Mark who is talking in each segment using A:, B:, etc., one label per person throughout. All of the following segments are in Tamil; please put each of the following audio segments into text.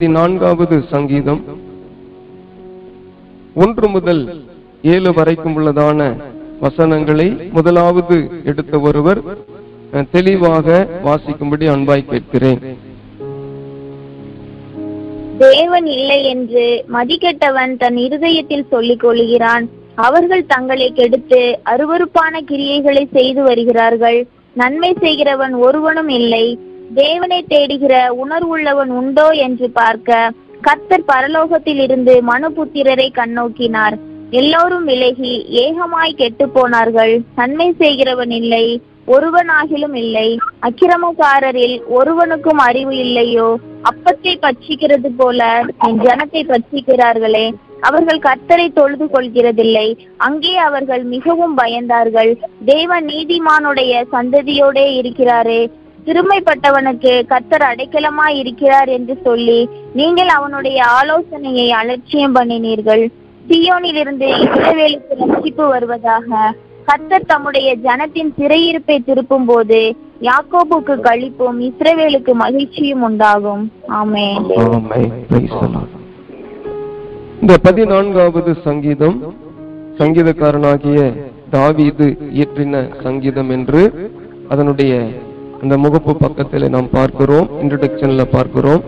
A: நான்காவது சங்கீதம். ஒன்று முதல் ஏழு வரைக்கும் உள்ளதான வசனங்களை முதலாவது எடுத்த ஒருவர் தெளிவாக வாசிக்கும்படி அன்பாய் கேட்கிறேன்.
B: தேவன் இல்லை என்று மதிக்கெட்டவன் தன் இருதயத்தில் சொல்லிக் கொள்கிறான் அவர்கள் தங்களை கெடுத்து அருவருப்பான கிரியைகளை செய்து வருகிறார்கள். நன்மை செய்கிறவன் ஒருவனும் இல்லை. தேவனை தேடுகிற உணர்வுள்ளவன் உண்டோ என்று பார்க்க கர்த்தர் பரலோகத்தில் இருந்து மனுபுத்திரரை கண்ணோக்கினார். எல்லோரும் விலகி ஏகமாய் கெட்டு போனார்கள். நன்மை செய்கிறவன் இல்லை ஒருவனாகிலும் இல்லை. அக்கிரமக்காரரில் ஒருவனுக்கும் அறிவு இல்லையோ? அப்பத்தை பட்சிக்கிறது போல என் ஜனத்தை பட்சிக்கிறார்களே அவர்கள் கர்த்தரை தொழுது கொள்கிறதில்லை. அங்கே அவர்கள் மிகவும் பயந்தார்கள். தேவ நீதிமானுடைய சந்ததியோடே இருக்கிறாரே சிறுமைப்பட்டவனுக்கு கர்த்தர் அடைக்கலமாய் இருக்கிறார் என்று சொல்லி நீங்கள் அவனுடைய ஆலோசனையை அலட்சியம் பண்ணினீர்கள். சியோனிலிருந்து இஸ்ரவேலுக்கு ரட்சிப்பு வருவதாக. கர்த்தர் தம்முடைய ஜனத்தின் சிறையிருப்பை திருப்பும் போது யாக்கோபுக்கு களிப்பும் இஸ்ரவேலுக்கு மகிழ்ச்சியும் உண்டாகும்.
A: Lord. இந்த பதினான்காவது சங்கீதம் சங்கீதக்காரனாகிய தாவீது இயற்றின சங்கீதம் என்று அதனுடைய அந்த முகப்பு பக்கத்தில் நாம் பார்க்கிறோம். இன்ட்ரடக்ஷன்ல பார்க்கிறோம்.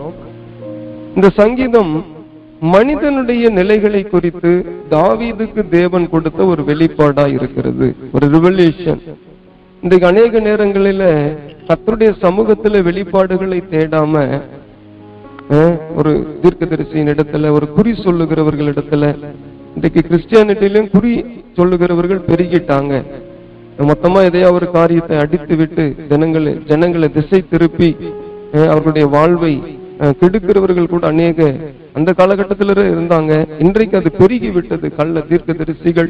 A: இந்த சங்கீதம் மனிதனுடைய நிலைகளை குறித்து தாவீதுக்கு தேவன் கொடுத்த ஒரு வெளிப்பாடா இருக்கிறது. ஒரு ரிவல்யூஷன் இன்றைக்கு அநேக நேரங்களில கத்தருடைய சமூகத்துல வெளிப்பாடுகளை தேடாம ஒரு ஒரு தீர்க்கதரிசியின் இடத்துல ஒரு குறி சொல்லுகிறவர்கள் இடத்துல இன்றைக்கு கிறிஸ்டியானிட்டிலும் குறி சொல்லுகிறவர்கள் பெருகிட்டாங்க. மொத்தமா எதையா ஒரு காரியத்தை அடித்து விட்டு ஜனங்களை ஜனங்களை திசை திருப்பி அவர்களுடைய வாழ்வை கெடுக்கிறவர்கள் கூட அநேக அந்த காலகட்டத்தில இருந்தாங்க. இன்றைக்கு அது பெருகி விட்டது கள்ள தீர்க்க தரிசிகள்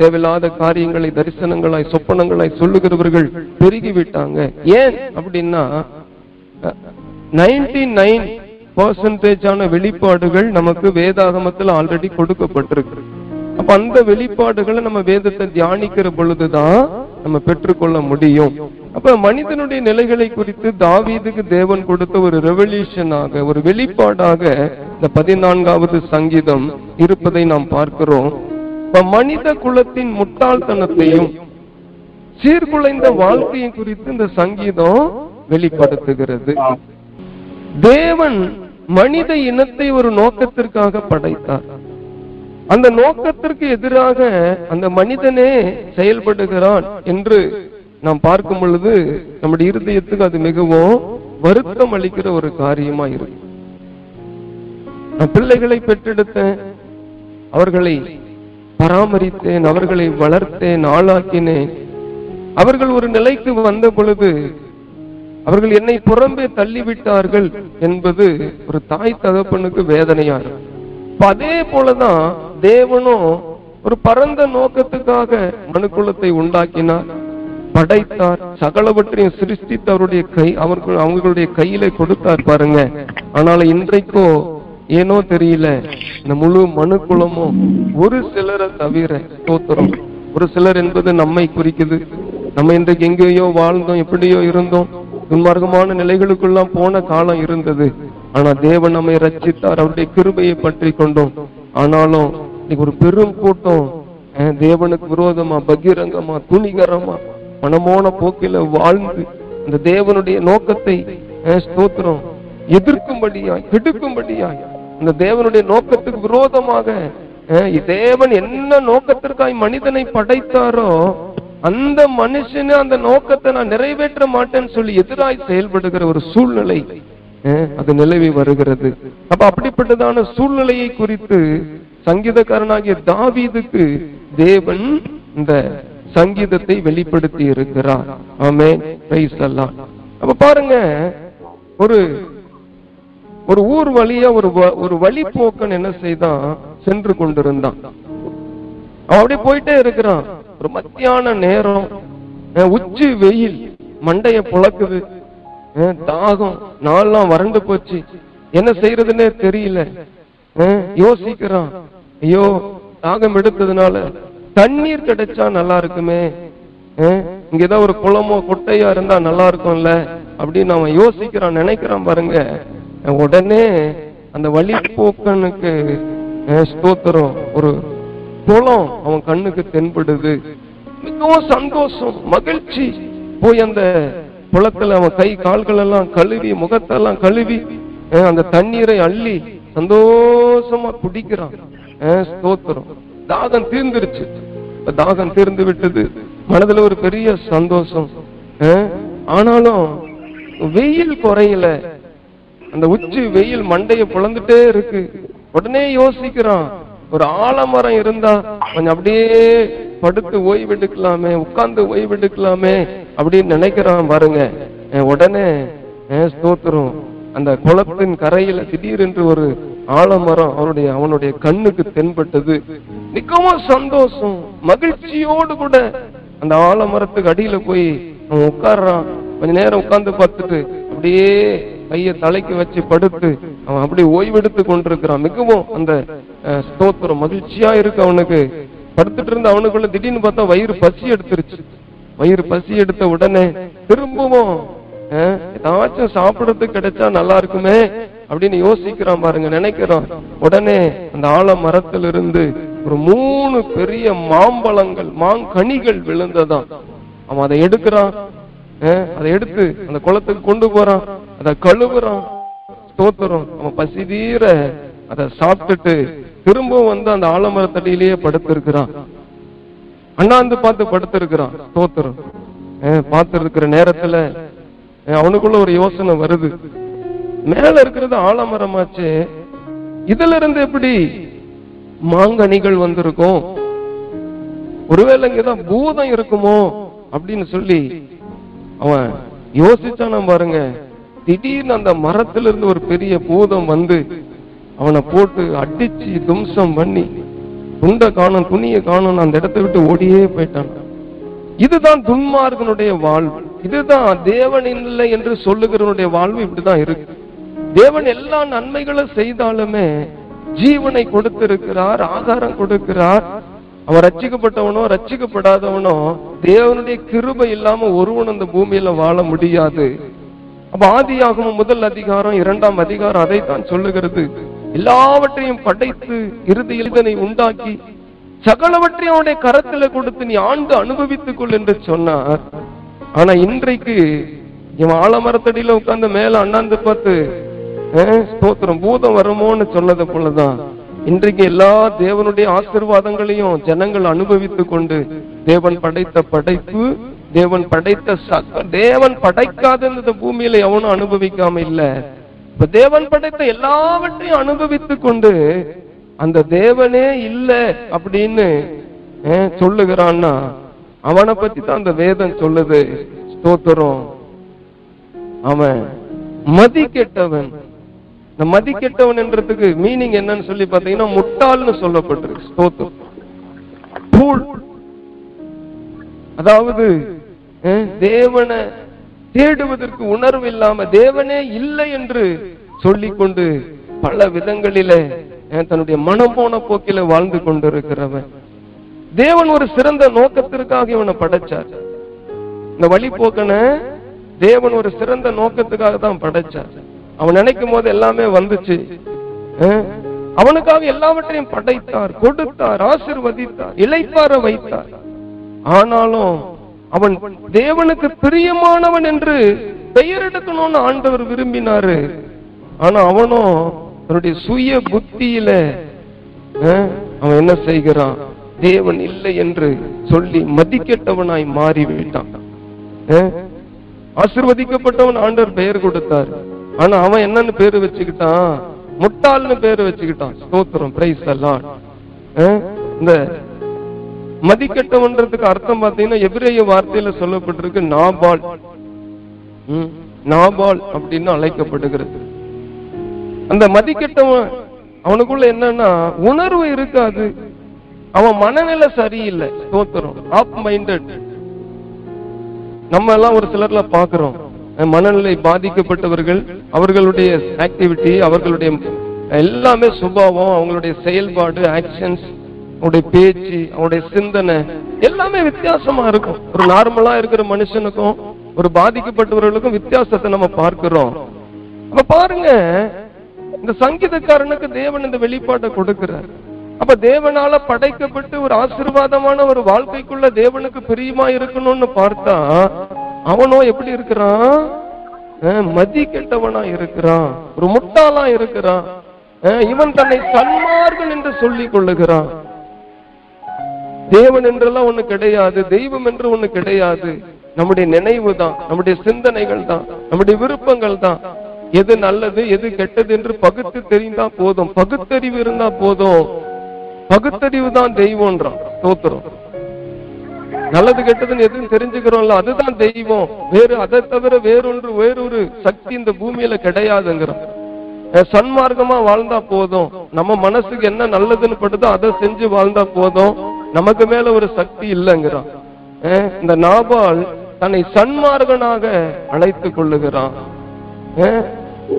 A: தேவையில்லாத காரியங்களை தரிசனங்களாய் சொப்பனங்களாய் சொல்லுகிறவர்கள் பெருகி விட்டாங்க ஏன் அப்படின்னா நைன்டி நைன் பர்சன்டேஜான வெளிப்பாடுகள் நமக்கு வேதாகமத்தில் ஆல்ரெடி கொடுக்கப்பட்டிருக்கு. அப்ப அந்த வெளிப்பாடுகளை நம்ம வேதத்தை தியானிக்கிற பொழுதுதான் நம்ம பெற்றுக்கொள்ள முடியும். அப்ப மனிதனுடைய நிலைகளை குறித்து தாவீதுக்கு தேவன் கொடுத்த ஒரு ரெவல்யூஷனாக ஒரு வெளிப்பாடாக இந்த பதினான்காவது சங்கீதம் இருப்பதை நாம் பார்க்கிறோம். இப்ப மனித குலத்தின் முட்டாள்தனத்தையும் சீர்குலைந்த வாழ்க்கையை குறித்து இந்த சங்கீதம் வெளிப்படுத்துகிறது. தேவன் மனித இனத்தை ஒரு நோக்கத்திற்காக படைத்தார். அந்த நோக்கத்திற்கு எதிராக அந்த மனிதனே செயல்படுகிறான் என்று நாம் பார்க்கும் பொழுது நம்முடைய இருதயத்துக்கு அது மிகவும் வருத்தம் அளிக்கிற ஒரு காரியமா இருக்கு நான் பிள்ளைகளை பெற்றெடுத்தேன். அவர்களை பராமரித்தேன். அவர்களை வளர்த்தேன். ஆளாக்கினேன். அவர்கள் ஒரு நிலைக்கு வந்த பொழுது அவர்கள் என்னை புறம்பே தள்ளிவிட்டார்கள் என்பது ஒரு தாய் தகப்பனுக்கு வேதனையா இருக்கும். அதே போலதான் தேவனும் ஒரு பரந்த நோக்கத்துக்காக மனுக்குலத்தை உண்டாக்கினார். படைத்தார். சகலவற்றையும் சிருஷ்டித்து அவருடைய கை அவர்கள் அவங்களுடைய கையில கொடுத்தார் பாருங்க. ஆனால் இன்றைக்கோ ஏனோ தெரியல இந்த முழு மனுக்குலமும் ஒரு சிலரை தவிர தோத்துறோம் ஒரு சிலர் என்பது நம்மை குறிக்குது. நம்ம இன்றைக்கு எங்கேயோ வாழ்ந்தோம் எப்படியோ இருந்தோம். துன்மார்க்கமான நிலைகளுக்குள்ளாம் போன காலம் இருந்தது. ஆனா தேவன் நம்மை ரச்சித்தார் அவருடைய கிருபையை பற்றி கொண்டோம். ஆனாலும் இன்னைக்கு ஒரு பெரும் கூட்டம். தேவனுக்கு விரோதமா பகிரங்கமா துணிகரமா மனமோன போக்கில வாழ்ந்து அந்த தேவனுடைய நோக்கத்தை ஸ்தோத்திரம். எதிர்க்கும்படியாய் கெடுக்கும்படியாய் அந்த தேவனுடைய நோக்கத்துக்கு விரோதமாக தேவன் என்ன நோக்கத்திற்காய் மனிதனை படைத்தாரோ அந்த மனுஷனு அந்த நோக்கத்தை நான் நிறைவேற்ற மாட்டேன்னு சொல்லி எதிராய் செயல்படுகிற ஒரு சூழ்நிலை அது நிலவி வருகிறது. அப்ப அப்படிப்பட்டதான சூழ்நிலையை குறித்து சங்கீதக்காரனாகிய தாவீதுக்கு தேவன் இந்த சங்கீதத்தை வெளிப்படுத்தி இருக்கிறார். ஆமே அப்ப பாருங்க ஒரு ஒரு ஊர் வழியா ஒரு வ- ஒரு வழிப்போக்கன் என்ன செய்தான்? சென்று கொண்டிருந்தான். அவன் அப்படியே போயிட்டே இருக்கிறான். ஒரு மத்தியான நேரம் உச்சி வெயில் மண்டைய புழக்குது. தாகம் நாளெல்லாம் வறண்டு போச்சு. என்ன செய்யறதுன்னே தெரியல. யோசிக்கிறான். ஐயோ தாகம் எடுத்ததுனால தண்ணீர் கிடைச்சா நல்லா இருக்குமே. இங்க ஏதாவது ஒரு குளமோ குட்டையா இருந்தா நல்லா இருக்கும்ல அப்படின்னு அவன் யோசிக்கிறான் நினைக்கிறான் பாருங்க. உடனே அந்த வழி போக்கனுக்கு ஸ்தோத்திரம். ஒரு குளம் அவன் கண்ணுக்கு தென்படுது. மிகவும் சந்தோஷம் மகிழ்ச்சி. போய் அந்த குளத்துல அவன் கை கால்கள் எல்லாம் கழுவி முகத்தெல்லாம் கழுவி அந்த தண்ணீரை அள்ளி சந்தோஷமா குடிக்கிறான். ஸ்தோத்திரம். தாகம் தீர்ந்துருச்சு. தாகம் தீர்ந்து விட்டது. மனதுல ஒரு பெரிய சந்தோஷம். ஆனாலும் வெயில் குறையல. அந்த உச்சி வெயில் மண்டைய புலந்துட்டே இருக்கு. உடனே யோசிக்கிறான். ஒரு ஆலமரம் இருந்தா கொஞ்சம் அப்படியே படுத்து ஓய்வெடுக்கலாமே உட்கார்ந்து ஓய்வெடுக்கலாமே அப்படின்னு நினைக்கிறான் பாருங்க. உடனே ஸ்தோத்திரம். அந்த குளத்தின் கரையில திடீரென்று ஒரு ஆலமரம் அவனுடைய அவனுடைய கண்ணுக்கு தென்பட்டது. மிகவும் சந்தோஷம் மகிழ்ச்சியோடு கூட அந்த ஆலமரத்துக்கு அடியில போய் அவன் உட்கார்றான். கொஞ்ச நேரம் உட்கார்ந்து பார்த்துட்டு அப்படியே கைய தலைக்கு வச்சு படுத்து அவன் அப்படியே ஓய்வெடுத்து கொண்டிருக்கிறான். மிகவும் அந்த ஸ்தோத்திரம் மகிழ்ச்சியா இருக்கு அவனுக்கு. படுத்துட்டு இருந்த அவனுக்குள்ள திடீர்னு பார்த்தா வயிறு பசி எடுத்துருச்சு. வயிறு பசி எடுத்த உடனே திரும்பவும். ஏதாச்சும் சாப்பிடுறது கிடைச்சா நல்லா இருக்குமே அப்படின்னு யோசிக்கிறான் பாருங்க நினைக்கிறான் உடனே அந்த ஆல மரத்திலிருந்து ஒரு மூணு பெரிய மாம்பழங்கள் மாங்கனிகள் விழுந்ததா அவன் அதை எடுக்கிறான். அதை எடுத்து அந்த குளத்துக்கு கொண்டு போறான். அதை கழுவுறான். தோத்துறோம் அவன் பசி தீர அதை சாப்பிட்டுட்டு திரும்பவும் வந்து அந்த ஆலமரத்தடியிலேயே படுத்திருக்கிறான். அண்ணாந்து பார்த்து படுத்திருக்கிறான். ஸ்தோத்திரம் அஹ், பார்த்திருக்கிற நேரத்துல அவனுக்குள்ள ஒரு யோசனை வருது. மேல இருக்கிறது ஆலமரமாச்சு. இதுல இருந்து எப்படி மாங்கனிகள் வந்திருக்கும்? ஒருவேளை இங்கதான் பூதம் இருக்குமோ? அப்படின்னு சொல்லி அவன் யோசிச்சான பாருங்க. திடீர்னு அந்த மரத்துல இருந்து ஒரு பெரிய பூதம் வந்து அவனை போட்டு அடிச்சு தும்சம் பண்ணி துண்டை காணும் துணியை காணும் அந்த இடத்தை விட்டு ஓடியே போயிட்டான். இதுதான் துன்மார்கனுடைய வாழ்வு. இதுதான் தேவன் இல்லை என்று சொல்லுகிறவனுடைய வாழ்வு இப்படிதான் இருக்கு. தேவன் எல்லா நன்மைகளும் செய்தாலுமே ஜீவனை கொடுத்திருக்கிறார் ஆதாரம் கொடுக்கிறார். அவன் ரட்சிக்கப்பட்டவனோ ரச்சிக்கப்படாதவனோ தேவனுடைய கிருபை இல்லாம ஒருவன் அந்த பூமியில வாழ முடியாது. அப்ப ஆதியாகமம் முதல் அதிகாரம் இரண்டாம் அதிகாரம் அதைத்தான் சொல்லுகிறது. எல்லாவற்றையும் படைத்து இறுதியில் இதனை உண்டாக்கி சகலவற்றையும் அவனுடைய கரத்துல கொடுத்து நீ ஆண்டு அனுபவித்துக் கொள் என்று சொன்னார். ஆனா இன்றைக்கு இவன் ஆலமரத்தடியில உட்கார்ந்து மேல அண்ணாந்து பார்த்து ஸ்தோத்திரம் பூதம் வருமோன்னு சொன்னது போலதான். இன்றைக்கு எல்லா தேவனுடைய ஆசிர்வாதங்களையும் ஜனங்கள் அனுபவித்துக் கொண்டு தேவன் படைத்த படைப்பு தேவன் படைத்த சக தேவன் படைக்காத இந்த பூமியில எவனும் அனுபவிக்காம இல்ல. இப்ப தேவன் படைத்த எல்லாவற்றையும் அனுபவித்துக் கொண்டு அந்த தேவனே இல்ல அப்படின்னு சொல்லுகிறான்னா அவனை பத்தி தான் அந்த வேதம் சொல்லுது. ஸ்தோத்திரம். அவன் மதி கெட்டவன். இந்த மதி கெட்டவன் என்றதுக்கு மீனிங் என்னன்னு சொல்லி பாத்தீங்கன்னா முட்டாள்னு சொல்லப்பட்டிருக்கு. ஸ்தோத்திரம். அதாவது தேவனை தேடுவதற்கு உணர்வு இல்லாம தேவனே இல்லை என்று சொல்லிக்கொண்டு பல விதங்களிலே தன்னுடைய மனம் போன போக்கில வாழ்ந்து கொண்டிருக்கிறவன். தேவன் ஒரு சிறந்த நோக்கத்திற்காக இவனை படைச்சார். இந்த வழிபோக்கனை தேவன் ஒரு சிறந்த நோக்கத்துக்காக தான் படைச்சார். அவன் நினைக்கும் போது எல்லாமே வந்துச்சு. அவனுக்காக எல்லாவற்றையும் படைத்தார் கொடுத்தார் ஆசிர்வதித்தார் இளைப்பாற வைத்தார். ஆனாலும் அவன் தேவனுக்கு பிரியமானவன் என்று பெயர் எடுக்கணும்னு ஆண்டவர் விரும்பினாரு. ஆனா அவனும் தன்னுடைய சுய புத்தியில அவன் என்ன செய்கிறான்? தேவன் இல்லை என்று சொல்லி மதிக்கெட்டவனாய் மாறிவிட்டான். விட்டான் ஆசிர்வதிக்கப்பட்டவன் ஆண்டவர் பெயர் கொடுத்தார். ஆனா அவன் என்னன்னு பேரு வச்சுக்கிட்டான்? முட்டாள்னு பேரு வச்சுக்கிட்டான். ஸ்தோத்திரம் பிரைஸ் எல்லாம் இந்த மதிக்கட்டவன்றதுக்கு அர்த்தம் பார்த்தீங்கன்னா எபிரேய வார்த்தையில சொல்லப்பட்டிருக்கு நாபால். நாபால் அப்படின்னு அழைக்கப்படுகிறது. அந்த மதிக்கட்டவன் அவனுக்குள்ள என்னன்னா உணர்வு இருக்காது. அவன் மனநிலை சரியில்லை. தோத்துறோம் ஆப் மைண்டட் நம்ம எல்லாம் ஒரு சிலர்ல பாக்குறோம் மனநிலை பாதிக்கப்பட்டவர்கள் அவர்களுடைய ஆக்டிவிட்டி அவர்களுடைய எல்லாமே சுபாவம் அவங்களுடைய செயல்பாடு ஆக்ஷன்ஸ் அவனுடைய பேச்சு அவனுடைய சிந்தனை எல்லாமே வித்தியாசமா இருக்கும். ஒரு நார்மலா இருக்கிற மனுஷனுக்கும் ஒரு பாதிக்கப்பட்டவர்களுக்கும் வித்தியாசத்தை நம்ம பார்க்கிறோம். அப்ப பாருங்க இந்த சங்கீதக்காரனுக்கு தேவன் இந்த வெளிப்பாட்டை கொடுக்கிறார். அப்ப தேவனால படைக்கப்பட்டு ஒரு ஆசீர்வாதமான ஒரு வாழ்க்கைக்குள்ள தேவனுக்கு பிரியமா இருக்கணும்னு பார்த்தா அவனோ எப்படி இருக்கிறான்? மதி கெட்டவனா இருக்கிறான். ஒரு முட்டாளா இருக்கிறான். இவன் தன்னை சன்மார்கள் என்று சொல்லிக் கொள்ளுகிறான். தேவன் என்றெல்லாம் ஒண்ணு கிடையாது தெய்வம் என்று ஒண்ணு கிடையாது. நம்முடைய நினைவு தான் நம்முடைய சிந்தனைகள் தான் நம்முடைய விருப்பங்கள் தான். எது நல்லது எது கெட்டது என்று பகுத்து தெரிந்தா போதும். பகுத்தறிவு இருந்தா போதும். பகுத்தறிவு தான் தெய்வம்ன்றான் தோத்துறோம் நல்லது கெட்டதுன்னு எதுவும் தெரிஞ்சுக்கிறோம்ல அதுதான் தெய்வம். வேறு அதை தவிர வேறொன்று வேறொரு சக்தி இந்த பூமியில கிடையாதுங்கிறோம் சன்மார்க்கமா வாழ்ந்தா போதும். நம்ம மனசுக்கு என்ன நல்லதுன்னு படுதோ அதை செஞ்சு வாழ்ந்தா போதும். நமக்கு மேல ஒரு சக்தி இல்லைங்கிறான். இந்த நாபால் தன்னை சன்மார்கனாக அழைத்துக் கொள்ளுகிறான்.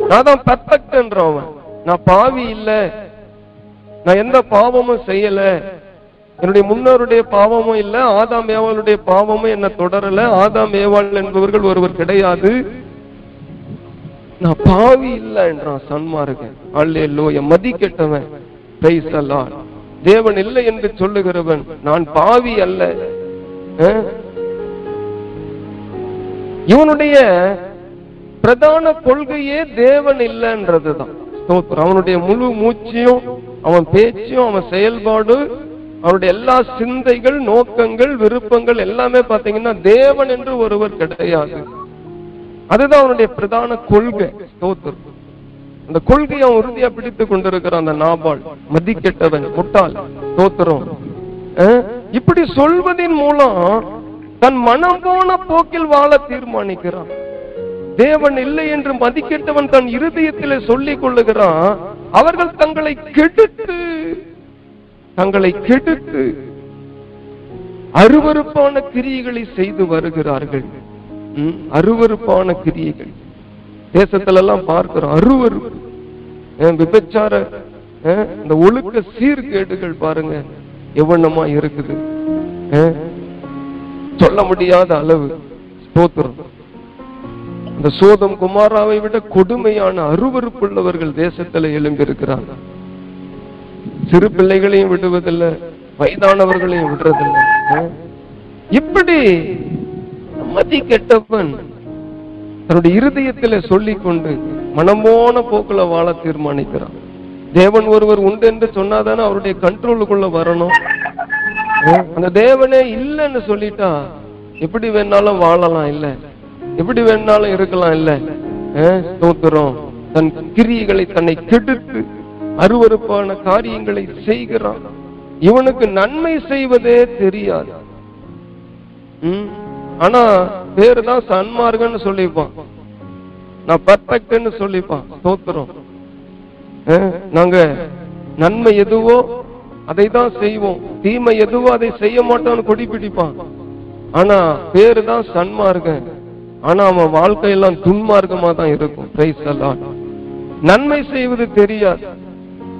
A: நான் தான் பெர்ஃபெக்ட்ன்றவன் அவன் நான் பாவி இல்ல. நான் எந்த பாவமும் செய்யல. என்னுடைய முன்னோருடைய பாவமும் இல்ல. ஆதாம் ஏவாளுடைய பாவமும் என்ன தொடரல. ஆதாம் ஏவாள் என்பவர்கள் ஒருவர் கிடையாது. நான் பாவி இல்ல என்றான் சன்மார்கன் அல்லேலூயா மதி கெட்டவன் பிரைஸ் தேவன் இல்லை என்று சொல்லுகிறவன் நான் பாவி அல்ல. இவனுடைய பிரதான கொள்கையே தேவன் இல்லைன்றதுதான். அவனுடைய முழு மூச்சையும் அவன் பேச்சும் அவன் செயல்பாடு அவனுடைய எல்லா சிந்தைகள் நோக்கங்கள் விருப்பங்கள் எல்லாமே பாத்தீங்கன்னா தேவன் என்று ஒருவர் கிடையாது. அதுதான் அவனுடைய பிரதான கொள்கை. ஸ்தோத்திரம். அந்த கொள்கையை அவன் உறுதியா பிடித்து கொண்டிருக்கிற அந்த நாபால் மதி கெட்டவன் முட்டாள் ஸ்தோத்திரம் இப்படி சொல்வதின் மூலம் தன் மனம் போன போக்கில் வாழ தீர்மானிக்கிறான். தேவன் இல்லை என்று மதிக்கெட்டவன் தன் இருதயத்திலே சொல்லிக் கொள்ளுகிறான். அவர்கள் தங்களை கெடுத்து தங்களை கெடுத்து அருவறுப்பான கிரியைகளை செய்து வருகிறார்கள். அருவறுப்பான கிரியைகள். தேசத்துல எல்லாம் பார்க்கிறோம் அருவரு விபச்சார இந்த ஒழுக்க சீர்கேடுகள் பாருங்க எவ்வளமா இருக்குது? சொல்ல முடியாத அளவு. ஸ்தோத்திரம். இந்த சோதம் குமாராவை விட கொடுமையான அருவறுப்புள்ளவர்கள் தேசத்துல எழும்பியிருக்கிறாங்க சிறு பிள்ளைகளையும் விடுவதில்லை வயதானவர்களையும் விடுறதில்லை. அஹ். இப்படி மதி கெட்டவன் தன்னுடைய இருதயத்தில் சொல்லிக்கொண்டு மனமோன போக்குல வாழ தீர்மானிக்கிறான். தேவன் ஒருவர் உண்டு என்று சொன்னாதானே அவருடைய கண்ட்ரோலுக்குள்ள வரணும். அந்த தேவனே இல்லைன்னு சொல்லிட்டா எப்படி வேணாலும் வாழலாம் இல்ல? எப்படி வேணாலும் இருக்கலாம் இல்ல? அஹ், ஸ்தோத்திரம். தன் கிரியைகளை தன்னை கெடுத்து அருவருப்பான காரியங்களை செய்கிறான். இவனுக்கு நன்மை செய்வதே தெரியாது. ஆனா பேரு தான் சன்மார்கன்னு சொல்லிப்பான். நான் பர்ஃபெக்ட்னு சொல்லிப்பான். தோத்துறோம் நாங்க நன்மை எதுவோ அதை தான் செய்வோம். தீமை எதுவோ அதை செய்ய மாட்டோம்னு கொடி பிடிப்பான். ஆனா பேரு தான் சன்மார்கன் ஆனா அவன் வாழ்க்கையெல்லாம் துன்மார்க்கமா தான் இருக்கும். பிரைஸ் எல்லாம் நன்மை செய்வது தெரியாது.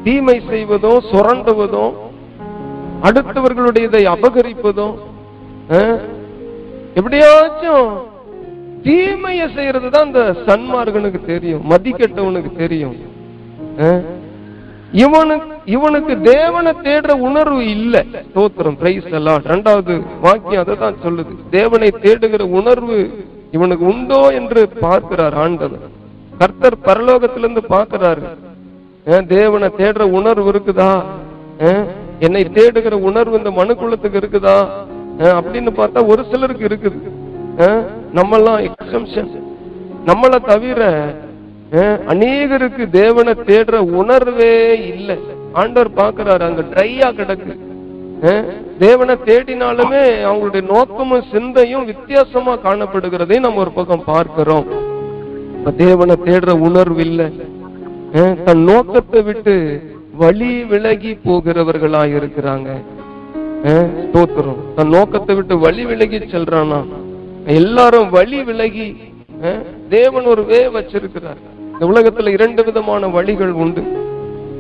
A: தீமை செய்வதும் சுரண்டுவதும் அடுத்தவர்களுடையதை அபகரிப்பதும் எப்படியாச்சும் தீமையை செய்யறது தான் இந்த சன்மார்கனுக்கு தெரியும் மதிக்கெட்டவனுக்கு தெரியும். இவனுக்கு இவனுக்கு தேவனை தேடுற உணர்வு இல்ல. தோத்திரம் பிரைஸ் எல்லாம் ரெண்டாவது வாக்கியம் அதை தான் சொல்லுது. தேவனை தேடுகிற உணர்வு இவனுக்கு உண்டோ என்று பார்க்கிறார் ஆண்டவர். கர்த்தர் பரலோகத்திலிருந்து பார்க்கிறாரு. தேவனை தேடுற உணர்வு இருக்குதா? என்னை தேடுகிற உணர்வு இந்த மனுக்குலத்துக்கு இருக்குதா? அப்படின்னு பார்த்தா ஒரு சிலருக்கு இருக்குது. நம்மெல்லாம் எக்ஸம்ஷன் நம்மளை தவிர அநேகருக்கு தேவனை தேடுற உணர்வே இல்லை. ஆண்டவர் பாக்குறாரு அங்க ட்ரையா கிடக்கு. தேவனை தேடினாலுமே அவங்களுடைய நோக்கமும் சிந்தையும் வித்தியாசமா காணப்படுகிறதை நம்ம ஒரு பக்கம் பார்க்கிறோம். தேவனை தேடுற உணர்வு இல்லை. தன் நோக்கத்தை விட்டு வழி விலகி போகிறவர்களா இருக்கிறாங்க தோத்துறோம் ஸ்தோத்திரம் தன் நோக்கத்தை விட்டு வழி விலகி செல்றானா எல்லாரும் வழி விலகி தேவன் ஒரு வே வச்சிருக்கிறார் இந்த உலகத்துல இரண்டு விதமான வழிகள் உண்டு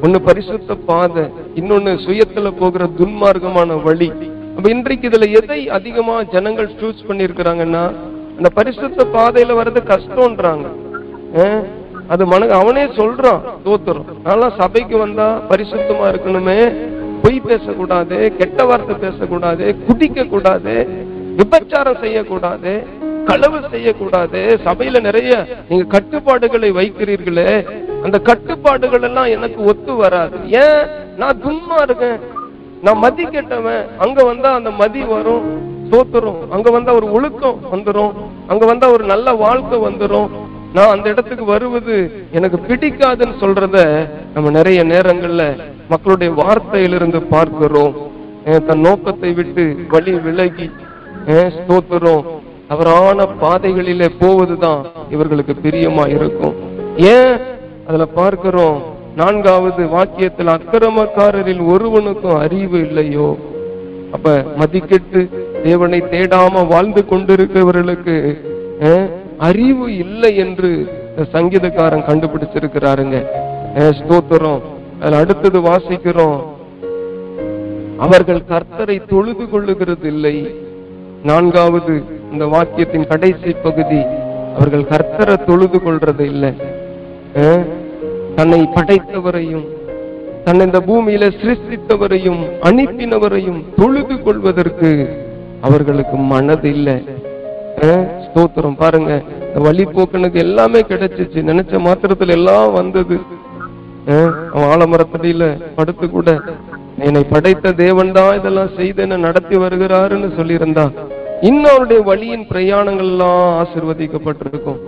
A: ஒண்ணு பரிசுத்த பாதை இன்னொன்னு சுயத்துல போகிற துன்மார்க்கமான வழி அப்ப இன்றைக்கு இதுல எதை அதிகமா ஜனங்கள் சூஸ் பண்ணிருக்கிறாங்கன்னா அந்த பரிசுத்த பாதையில வர்றது கஷ்டம்ன்றாங்க அது மன அவனே சொல்றான் தோத்துறோம் அதெல்லாம் சபைக்கு வந்தா பரிசுத்தமா இருக்கணுமே பொய் பேசக்கூடாது கெட்ட வார்த்தை பேசக்கூடாது குடிக்க கூடாது விபச்சாரம் செய்யக்கூடாது களவு செய்யக்கூடாது. சபையில நிறைய நீங்க கட்டுப்பாடுகளை வைக்கிறீர்களே அந்த கட்டுப்பாடுகள் எல்லாம் எனக்கு ஒத்து வராது. ஏன்? நான் துன்மா இருக்கேன். நான் மதி கெட்டவன். அங்க வந்தா அந்த மதி வரும் தோத்துரும். அங்க வந்தா ஒரு ஒழுக்கம் வந்துரும். அங்க வந்தா ஒரு நல்ல வாழ்க்கை வந்துரும். நான் அந்த இடத்துக்கு வருவது எனக்கு பிடிக்காதுன்னு சொல்றத நம்ம நிறைய நேரங்கள்ல மக்களுடைய வார்த்தையிலிருந்து பார்க்கிறோம். தன் நோக்கத்தை விட்டு வழி விலகி அஹ் ஸ்தோத்திரம். தவறான பாதைகளிலே போவதுதான் இவர்களுக்கு பிரியமா இருக்கும். ஏன்? அதுல பார்க்கிறோம் நான்காவது வாக்கியத்தில் அக்கிரமக்காரரில் ஒருவனுக்கும் அறிவு இல்லையோ? அப்ப மதிக்கெட்டு தேவனை தேடாம வாழ்ந்து கொண்டிருக்கிறவர்களுக்கு அஹ், அறிவு இல்லை என்று சங்கீதக்காரன் கண்டுபிடிச்சிருக்கிறாருங்க. ஸ்தோத்திரம். அடுத்தது வாசிக்கிறோம். அவர்கள் கர்த்தரை தொழுது கொள்ளுகிறது இல்லை நான்காவது இந்த வாக்கியத்தின் கடைசி பகுதி. அவர்கள் கர்த்தரை தொழுது கொள்றது இல்லை தன்னை படைத்தவரையும் தன்னை இந்த பூமியில சிருஷ்டித்தவரையும் அனுப்பினவரையும் தொழுது கொள்வதற்கு அவர்களுக்கு மனது இல்லை ஸ்தோத்திரம் பாருங்க. இந்த வழிபோக்கனுக்கு எல்லாமே கிடைச்சிச்சு. நினைச்ச மாத்திரத்துல எல்லாம் வந்தது. அஹ், படுத்து கூட என்னை படைத்த தேவன் தான் இதெல்லாம் செய்து என்ன நடத்தி வருகிறாருன்னு சொல்லியிருந்தான் இன்னும் அவனுடைய வழியின் பிரயாணங்கள் எல்லாம் ஆசிர்வதிக்கப்பட்டிருக்கும்.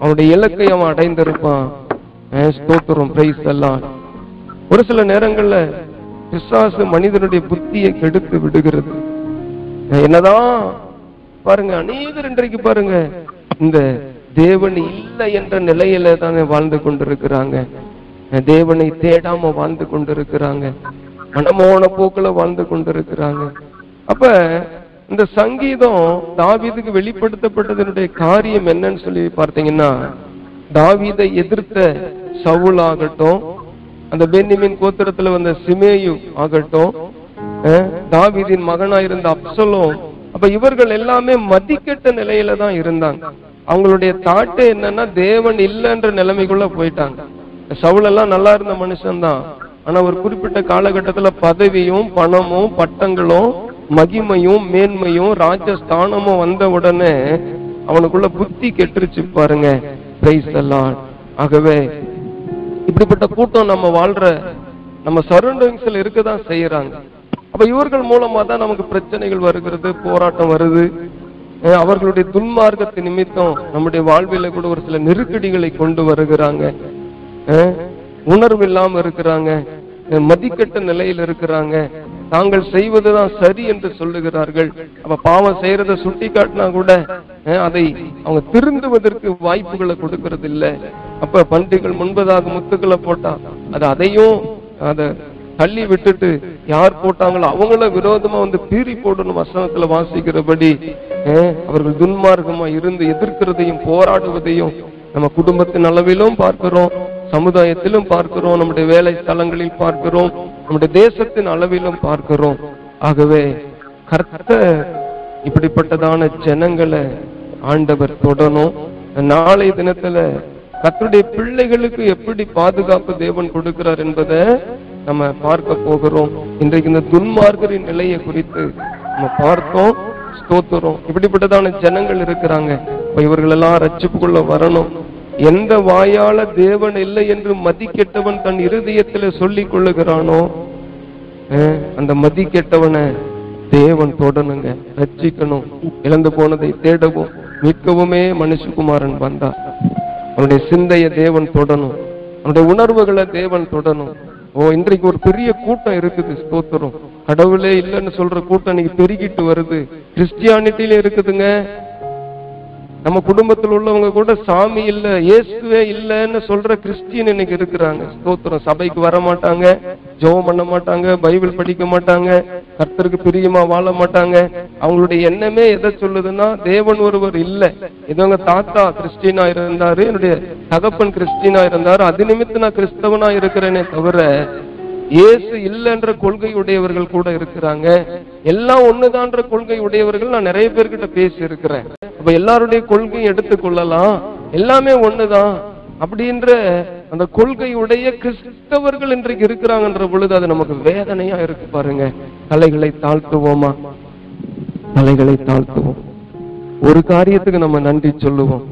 A: அவனுடைய இலக்கை அவன் அடைந்திருப்பான். ஸ்தோத்திரம் பிரைஸ் எல்லாம் ஒரு சில நேரங்கள்ல பிசாசு மனிதனுடைய புத்தியை கெடுத்து விடுகிறது. என்னதான் பாருங்க அநேகர் இன்றைக்கு பாருங்க இந்த தேவன் இல்லை என்ற நிலையில தானே வாழ்ந்து கொண்டிருக்கிறாங்க. தேவனை தேடாம வாழ்ந்து கொண்டிருக்கிறாங்க. மனமோன போக்கில் வாழ்ந்து கொண்டிருக்கிறாங்க. அப்ப இந்த சங்கீதம் தாவீதுக்கு வெளிப்படுத்தப்பட்டதனுடைய காரியம் என்னன்னு சொல்லி பார்த்தீங்கன்னா தாவீதை எதிர்த்த சவுல் ஆகட்டும் அந்த பென்னிமின் கோத்திரத்துல வந்த சிமேயு ஆகட்டும் அஹ், தாவீதின் மகனாயிருந்த அப்சலும் அப்ப இவர்கள் எல்லாமே மதிக்கட்ட நிலையில தான் இருந்தாங்க. அவங்களுடைய தாட்டு என்னன்னா தேவன் இல்லைன்ற நிலைமைக்குள்ள போயிட்டாங்க. சவுல் எல்லாம் நல்லா இருந்த மனுஷன்தான். ஆனா ஒரு குறிப்பிட்ட காலகட்டத்துல பதவியும் பணமும் பட்டங்களும் மகிமையும் மேன்மையும் ராஜஸ்தானமும் வந்த உடனே அவனுக்குள்ள புத்தி கெட்டுருச்சு பாருங்க. பிரைஸ் எல்லாம் ஆகவே இப்படிப்பட்ட கூட்டம் நம்ம வாழ்ற நம்ம சரௌண்டிங்ஸ்ல இருக்கதான் செய்யறாங்க. அப்ப இவர்கள் மூலமா தான் நமக்கு பிரச்சனைகள் வருகிறது போராட்டம் வருது. அவர்களுடைய துன்மார்க்கத்து நிமித்தம் நம்முடைய வாழ்வில கூட ஒரு சில நெருக்கடிகளை கொண்டு வருகிறாங்க. உணர்வு இல்லாம இருக்கிறாங்க. மதிக்கட்ட மதிக்கெட்ட நிலையில் இருக்கிறாங்க. தாங்கள் செய்வதுதான் சரி என்று சொல்லுகிறார்கள். அப்ப பாவம் செய்யறத சுட்டி காட்டினா கூட அதை அவங்க திருந்துவதற்கு வாய்ப்புகளை கொடுக்கறது இல்ல அப்ப பண்டிகள் முன்பதாக முத்துக்களை போட்டா அது அதையும் அத தள்ளி விட்டுட்டு யார் போட்டாங்களோ அவங்கள விரோதமா வந்து பீறி போடணும் வசனத்துல வாசிக்கிறபடி அவர்கள் துன்மார்க்கமா இருந்து எதிர்க்கிறதையும் போராடுவதையும் நம்ம குடும்பத்தின் அளவிலும் பார்க்கிறோம். சமுதாயத்திலும் பார்க்கிறோம் நம்முடைய வேலை ஸ்தலங்களில் பார்க்கிறோம் நம்முடைய தேசத்தின் அளவிலும் பார்க்கிறோம். ஆகவே கர்த்தர் இப்படிப்பட்டதான ஜனங்களை ஆண்டவர் தொடணும். நாளை தினத்துல கத்துடைய பிள்ளைகளுக்கு எப்படி பாதுகாப்பு தேவன் கொடுக்கிறார் என்பதை நம்ம பார்க்க போகிறோம். இன்றைக்கு இந்த துன்மார்கரின் நிலையை குறித்து நம்ம பார்த்தோம் ஸ்தோத்துறோம் இப்படிப்பட்டதான ஜனங்கள் இருக்கிறாங்க. இப்ப இவர்கள் எல்லாம் ரட்சிப்புக்குள்ள வரணும். எந்த வாயால தேவன் இல்லை என்று மதிக்கெட்டவன் தன் இருதயத்துல சொல்லிக் கொள்ளுகிறானோ அந்த மதிக்கெட்டவனை தேவன் தொடணுங்க ரட்சிக்கணும். இழந்து போனதை தேடவும் மீட்கவுமே மனுஷகுமாரன் வந்தா அவனுடைய சிந்தைய தேவன் தொடணும். அவனுடைய உணர்வுகளை தேவன் தொடணும். ஓ இன்றைக்கு ஒரு பெரிய கூட்டம் இருக்குது ஸ்தோத்திரம். கடவுளே இல்லைன்னு சொல்ற கூட்டம் இன்னைக்கு பெருகிட்டு வருது. கிறிஸ்டியானிட்டியில இருக்குதுங்க. நம்ம குடும்பத்தில் உள்ளவங்க கூட சாமி இல்ல இயேசுவே இல்லைன்னு சொல்ற கிறிஸ்டியன் இன்னைக்கு இருக்கிறாங்க. ஸ்தோத்திரம். சபைக்கு வர மாட்டாங்க ஜெபம் பண்ண மாட்டாங்க பைபிள் படிக்க மாட்டாங்க கர்த்தருக்கு பிரியமா வாழ மாட்டாங்க. அவங்களுடைய எண்ணமே எதை சொல்லுதுன்னா தேவன் ஒருவர் இல்லை. இதவங்க தாத்தா கிறிஸ்டியனா இருந்தாரு என்னுடைய தகப்பன் கிறிஸ்டியனா இருந்தாரு அது நிமித்தம் நான் கிறிஸ்தவனா இருக்கிறேனே தவிர இயேசு இல்லைன்ற கொள்கை உடையவர்கள் கூட இருக்கிறாங்க. எல்லாம் ஒண்ணுதான்ற கொள்கை உடையவர்கள் நான் நிறைய பேர்கிட்ட பேசி இருக்கிறேன் அப்ப எல்லாருடைய கொள்கையும் எடுத்துக்கொள்ளலாம் எல்லாமே ஒண்ணுதான். அப்படின்ற அந்த கொள்கையுடைய கிறிஸ்தவர்கள் இன்றைக்கு இருக்கிறாங்கன்ற பொழுது அது நமக்கு வேதனையா இருக்கு பாருங்க. தலைகளை தாழ்த்துவோமா? தலைகளை தாழ்த்துவோம். ஒரு காரியத்துக்கு நம்ம நன்றி சொல்லுவோம்.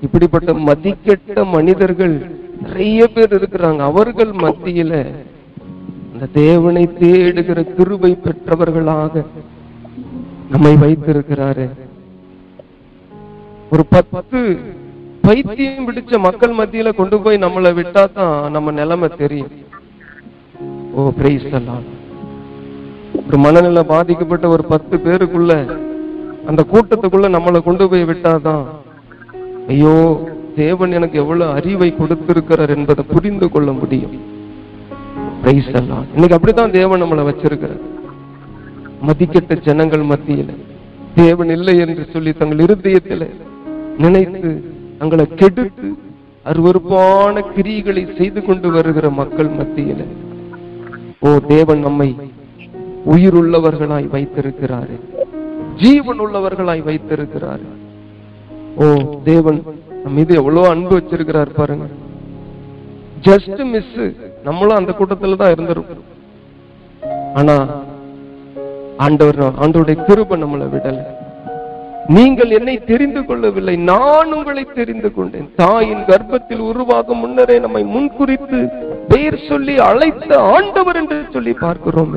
A: இப்படிப்பட்ட மதிக்கெட்ட மனிதர்கள் நிறைய பேர் இருக்கிறாங்க. அவர்கள் மத்தியில அந்த தேவனை தேடுகிற கிருபை பெற்றவர்களாக நம்மை வைத்திருக்கிறாரு. ஒரு பத்து பைத்தியம் பிடிச்ச மக்கள் மத்தியில கொண்டு போய் நம்மளை விட்டா தான் நம்ம நிலைமை தெரியும். ஓ பிரைஸ் எல்லாம் ஒரு மனநிலை பாதிக்கப்பட்ட ஒரு பத்து பேருக்குள்ள அந்த கூட்டத்துக்குள்ள நம்மளை கொண்டு போய் விட்டாதான் ஐயோ தேவன் எனக்கு எவ்வளவு அறிவை கொடுத்திருக்கிறார் என்பதை புரிந்து கொள்ள முடியும். பிரைஸ் எல்லாம் இன்னைக்கு அப்படித்தான் தேவன் நம்மளை வச்சிருக்கிறார். மதிக்கட்ட ஜனங்கள் மத்தியில. தேவன் இல்லை என்று சொல்லி தங்கள் இருதயத்தில் நினைத்து தங்களை கெடுத்து அருவருப்பான கிரிகளை செய்து கொண்டு வருகிற மக்கள் மத்தியில. ஓ தேவன் நம்மை உயிர் உள்ளவர்களாய் வைத்திருக்கிறாரு. ஜீவன் உள்ளவர்களாய் வைத்திருக்கிறாரு. ஓ தேவன் மீது எவ்வளவு அன்பு வச்சிருக்கிறார் பாருங்க. ஜஸ்ட் மிஸ் நம்மளும் அந்த கூட்டத்துல தான் இருந்திருப்போம். ஆனா ஆண்டவர் ஆண்டவருடைய கிருபை நம்மளை விடல. நீங்கள் என்னை தெரிந்து கொள்ளவில்லை நான் உங்களை தெரிந்து கொண்டேன். தாயின் கர்ப்பத்தில் உருவாகும் முன்னரே நம்மை முன்குறித்து பெயர் சொல்லி அழைத்த ஆண்டவர் என்று சொல்லி பார்க்கிறோம்.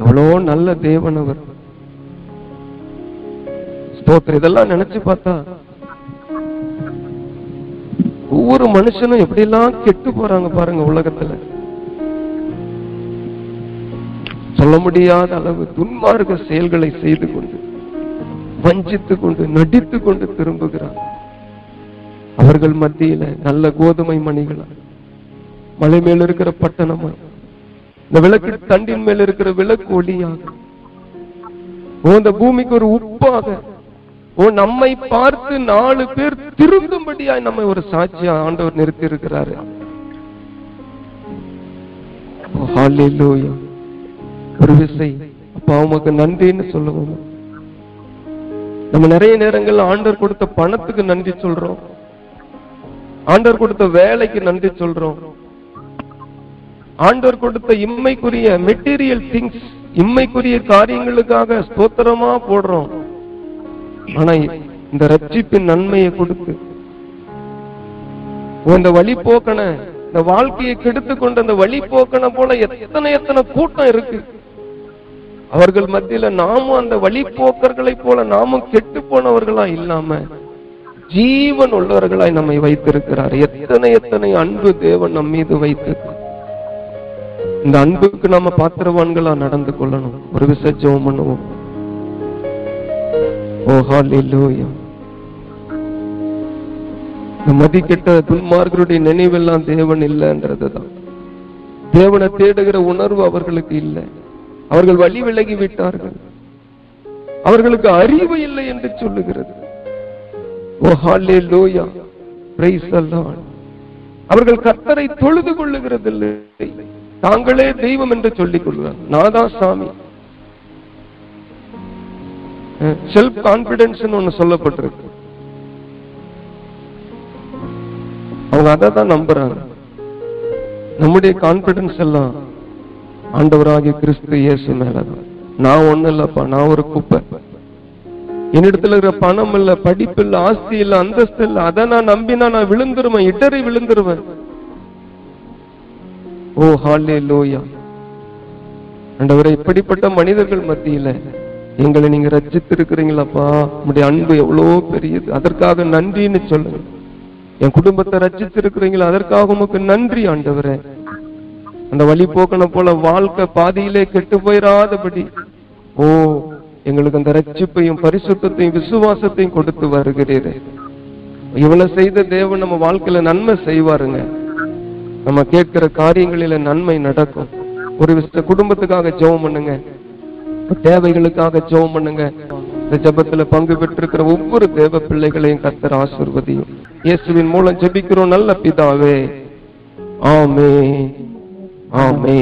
A: எவ்வளோ நல்ல தேவன் அவர். இதெல்லாம் நினைச்சு பார்த்தா ஒவ்வொரு மனுஷனும் எப்படிலாம் கெட்டு போறாங்க பாருங்க உலகத்துல. சொல்ல முடியாத அளவு துன்மார்க்க செயல்களை செய்து கொண்டு வஞ்சித்து கொண்டு நடித்து கொண்டு திரும்புகிறார். அவர்கள் மத்தியில நல்ல கோதுமை மணிகளா மலை மேல இருக்கிற பட்டணமா இந்த விளக்கு தண்டின் மேல இருக்கிற விளக்கு ஒளியாக இந்த பூமிக்கு ஒரு உப்பாக நம்மை பார்த்து நாலு பேர் திருந்தும்படியாய் நம்ம ஒரு சாட்சியா ஆண்டவர் நிறுத்தி இருக்கிறாரு ஒரு விசை அப்பா உமக்கு நன்றின்னு சொல்லுவோம். நம்ம நிறைய நேரங்கள் ஆண்டவர் கொடுத்த பணத்துக்கு நன்றி சொல்றோம். ஆண்டவர் கொடுத்த வேலைக்கு நன்றி சொல்றோம். ஆண்டவர் கொடுத்த இம்மைக்குரிய மெட்டீரியல் திங்ஸ் இம்மைக்குரிய காரியங்களுக்காக ஸ்தோத்திரமா போடுறோம். ஆனா இந்த ரட்சிப்பின் நன்மையை கொடுத்து. இந்த வழி போக்கன இந்த வாழ்க்கையை கெடுத்து கொண்ட அந்த வழி போக்கன போல எத்தனை எத்தனை கூட்டம் இருக்கு. அவர்கள் மத்தியில நாமும் அந்த வழிபோக்கர்களை போல நாமும் கெட்டு போனவர்களா இல்லாம ஜீவன் உள்ளவர்களாய் நம்மை வைத்திருக்கிறார். எத்தனை எத்தனை அன்பு தேவன் நம் மீது வைத்து இந்த அன்புக்கு நாம பாத்திரவான்களா நடந்து கொள்ளணும். ஒரு விசஜம் பண்ணுவோம். ஓ ஹalleluya. இந்த துன்மார்களுடைய நினைவெல்லாம் தேவன் இல்லைன்றதுதான். தேவனை தேடுகிற உணர்வு அவர்களுக்கு இல்லை. அவர்கள் வழி விலகி விட்டார்கள். அவர்களுக்கு அறிவு இல்லை என்று சொல்லுகிறது. ஓ ஹalleluya. லோயா the அவர்கள் கர்த்தரை தொழுது கொள்ளுகிறது இல்லை தாங்களே தெய்வம் என்று சொல்லிக் கொள்கிறார் நாதா சாமி. செல்ஃப் கான்பிடன்ஸ் ஒன்னு சொல்லப்பட்டிருக்கு. அவங்க அதை தான் நம்புறாங்க. நம்முடைய கான்பிடன்ஸ் எல்லாம் ஆண்டவராகிய கிறிஸ்து இயேசு மேலதான். நான் ஒண்ணு இல்லப்பா நான் ஒரு குப்பை. என்னிடத்துல இருக்கிற பணம் இல்ல படிப்பு இல்ல ஆஸ்தி இல்ல அந்தஸ்து இல்ல அதை நான் நம்பினா நான் விழுந்துருவேன் இடறி விழுந்துருவேன். ஓ ஹாலே லோயா ஆண்டவரே இப்படிப்பட்ட மனிதர்கள் மத்தியில எங்களை நீங்க ரச்சித்திருக்கிறீங்களப்பா? உங்களுடைய அன்பு எவ்வளோ பெரியது. அதற்காக நன்றின்னு சொல்லுங்க. என் குடும்பத்தை ரச்சித்திருக்கிறீங்களா? அதற்காக உமக்கு நன்றி ஆண்டவரே. அந்த வழி போக்கனை போல வாழ்க்கை பாதியிலே கெட்டு போயிடாதபடி ஓ எங்களுக்கு அந்த ரட்சிப்பையும் பரிசுத்தையும் விசுவாசத்தையும் கொடுத்து வருகிறீரே. இவ்வளவு செய்த தேவன் நம்ம வாழ்க்கையில நன்மை செய்வாருங்க. நம்ம கேட்கிற காரியங்களில நன்மை நடக்கும். ஒரு விஷயத்த குடும்பத்துக்காக ஜெபம் பண்ணுங்க. தேவைகளுக்காக ஜெபம் பண்ணுங்க. இந்த ஜெபத்துல பங்கு பெற்றிருக்கிற ஒவ்வொரு தேவ பிள்ளைகளையும் கத்தர் ஆசிர்வதியும். இயேசுவின் மூலம் ஜெபிக்கிறோம் நல்ல பிதாவே. ஆமே ஆமே